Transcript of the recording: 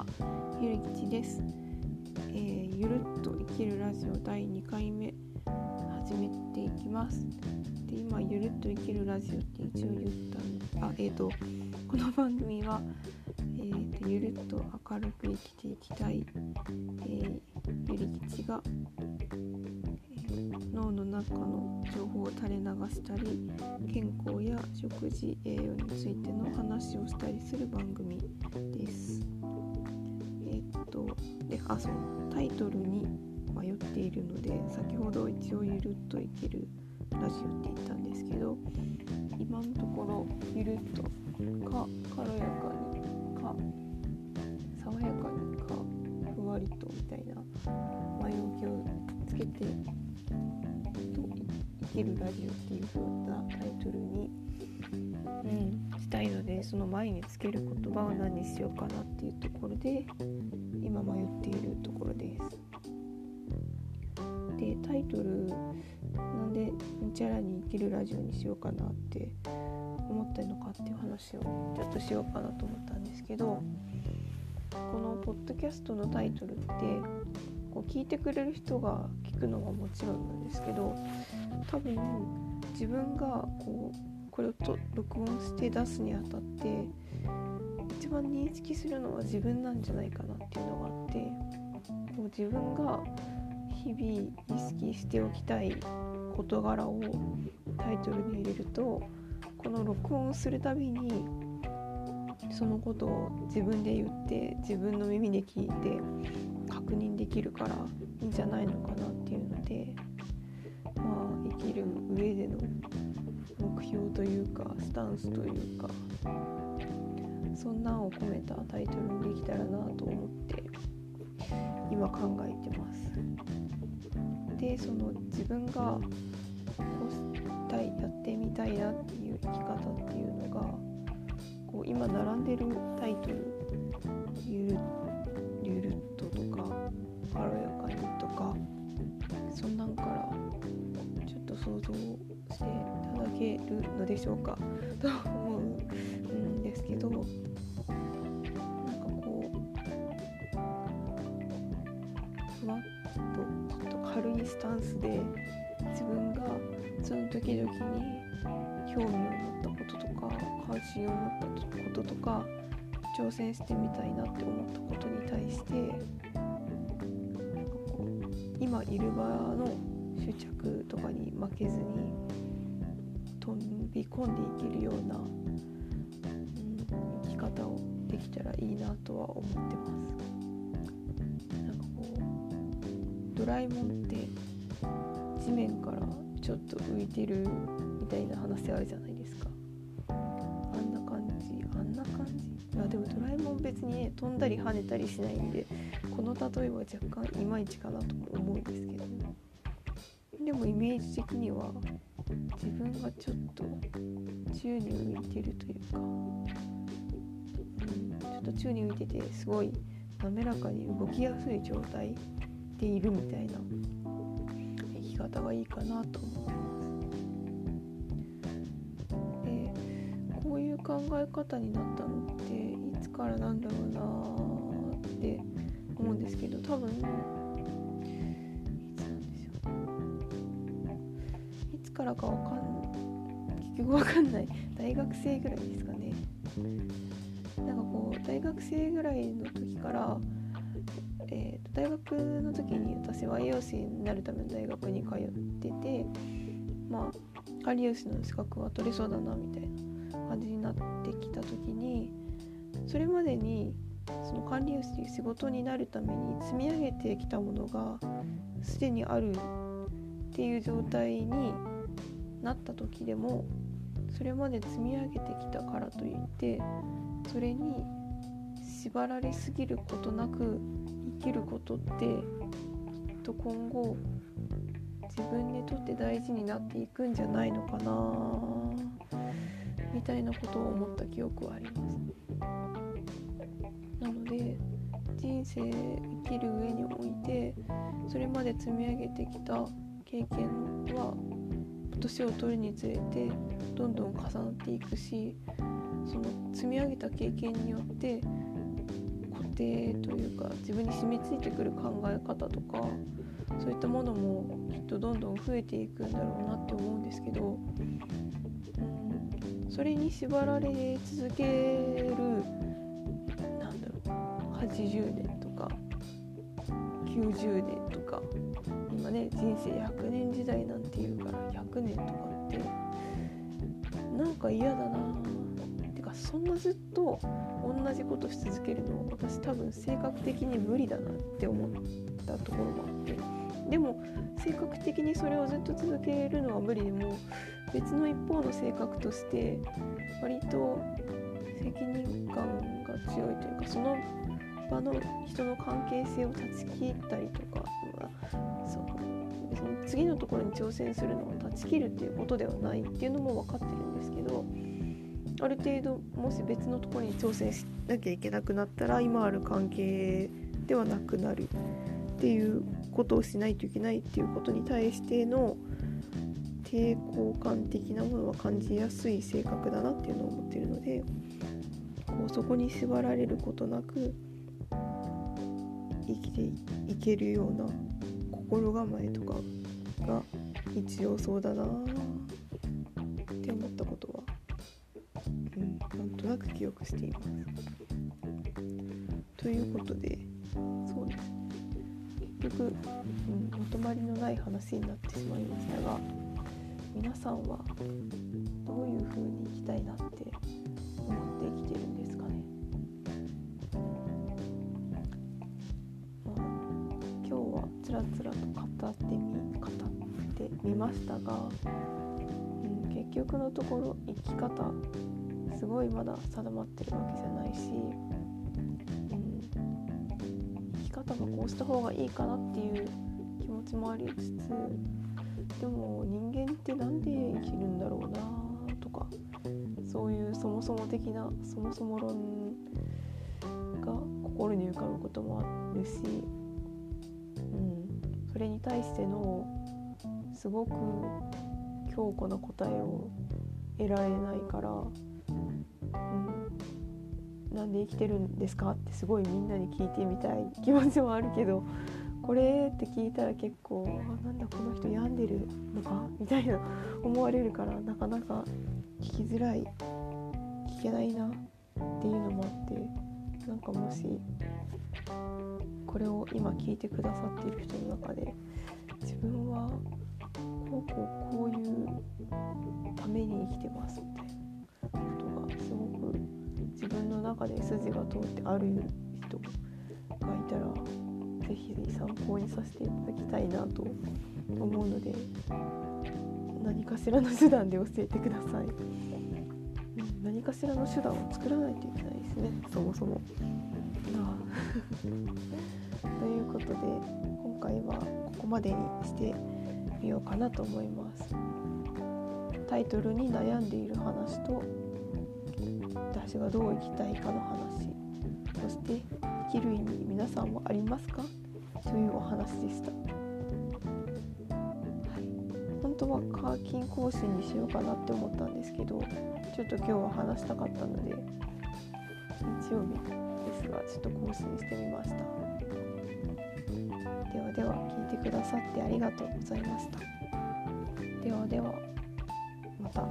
はゆるきちです、えー、ゆるっと生きるラジオ第2回目始めていきますで今ゆるっと生きるラジオって一応言ったあえっ、ー、とこの番組は、えーと、ゆるっと明るく生きていきたい、えー、ゆりきちが、脳の中の情報を垂れ流したり健康や食事栄養についての話をしたりする番組です。とであそうタイトルに迷っているので先ほど一応ゆるっといけるラジオって言ったんですけど今のところゆるっとか軽やかにか爽やかにかふわりとみたいな前置きをつけてといけるラジオっていう風なタイトルに、うん、したいのでその前につける言葉は何にしようかなっていうところで今迷っているところです。でタイトルなんでうんちゃらに生きるラジオにしようかなって思ったのかっていう話をちょっとしようかなと思ったんですけどこのポッドキャストのタイトルってこう聞いてくれる人が聞くのはもちろんなんですけど多分自分がこうこれをと録音して出すにあたって一番認識するのは自分なんじゃないかなっていうのがあってこう自分が日々意識しておきたい事柄をタイトルに入れるとこの録音するたびにそのことを自分で言って自分の耳で聞いて確認できるからいいんじゃないのかなっていうのでまあ生きる上での標というかスタンスというかそんなんを込めたタイトルにできたらなと思って今考えてます。でその自分がこうしたいやってみたいなっていう生き方っていうのがこう今並んでるタイトル「ゆるゆるっと」とか「軽やかに」とかそんなんからちょっと想像していただけるのでしょうか？と思うんですけどなんかこうふわっとちょっと軽いスタンスで自分がその時々に興味を持ったこととか関心を持ったこととか挑戦してみたいなって思ったことに対して今いる場の執着とかに負けずにび込んでいけるような、うん、生き方をできたらいいなとは思ってます。なんかこうドラえもんって地面からちょっと浮いてるみたいな話あるじゃないですか。あんな感じあんな感じ。いやでもドラえもん別にね飛んだり跳ねたりしないんでこの例えは若干いまいちかなとも思うんですけど。でもイメージ的には自分がちょっと宙に浮いてるというか、うん、ちょっと宙に浮いててすごい滑らかに動きやすい状態でいるみたいな生き方がいいかなと思います。こういう考え方になったのっていつからなんだろうなって思うんですけど多分からかわかん結局わかんない。大学生ぐらいですかね。なんかこう大学生ぐらいの時からえーと、大学の時に私は栄養士になるための大学に通っててまあ管理栄養士の資格は取れそうだなみたいな感じになってきた時にそれまでにその管理栄養士という仕事になるために積み上げてきたものがすでにあるっていう状態になった時でもそれまで積み上げてきたからといってそれに縛られすぎることなく生きることってきっと今後自分にとって大事になっていくんじゃないのかなみたいなことを思った記憶はあります。なので人生生きる上においてそれまで積み上げてきた経験は年を取るにつれてどんどん重なっていくしその積み上げた経験によって固定というか自分に染みついてくる考え方とかそういったものもきっとどんどん増えていくんだろうなって思うんですけど、うん、それに縛られ続けるなんだろう80年とか90年とか今ね人生100年時代なんていうから100年とかってなんか嫌だなてかそんなずっと同じことし続けるの私多分性格的に無理だなって思ったところもあって。でも性格的にそれをずっと続けるのは無理でも別の一方の性格として割と責任感が強いというかその場の人の関係性を断ち切ったりとかそうその次のところに挑戦するのは断ち切るっていうことではないっていうのも分かってるんですけどある程度もし別のところに挑戦しなきゃいけなくなったら今ある関係ではなくなるっていうことをしないといけないっていうことに対しての抵抗感的なものは感じやすい性格だなっていうのを思ってるのでこうそこに縛られることなく生きていけるような心構えとかが必要そうだなって思ったことは、うん、なんとなく記憶しています。ということでそうです結局、うん、まとまりのない話になってしまいましたが皆さんはどういう風に生きたいなってらつらと語ってみ語ってみましたが、うん、結局のところ生き方すごいまだ定まってるわけじゃないし、うん、生き方もこうした方がいいかなっていう気持ちもありつつでも人間って何で生きるんだろうなとかそういうそもそも的なそもそも論が心に浮かぶこともあるしれに対してのすごく強固な答えを得られないから、うん、なんで生きてるんですかってすごいみんなに聞いてみたい気持ちもあるけどこれって聞いたら結構あなんだこの人病んでるのかみたいな思われるからなかなか聞きづらい聞けないなっていうのもあって。なんかもしこれを今聞いてくださっている人の中で自分はこうこうこういうために生きてますみたいなことがすごく自分の中で筋が通ってある人がいたら是非参考にさせていただきたいなと思うので何かしらの手段で教えてください。何かしらの手段を作らないといけないですね。そもそも。ということで今回はここまでにしてみようかなと思います。タイトルに悩んでいる話と私がどう生きたいかの話。そして生きる意味皆さんはありますか？というお話でした、はい、本当は課金更新にしようかなって思ったんですけどちょっと今日は話したかったので日曜日ですがちょっと更新してみました。ではでは聞いてくださってありがとうございました。ではではまた。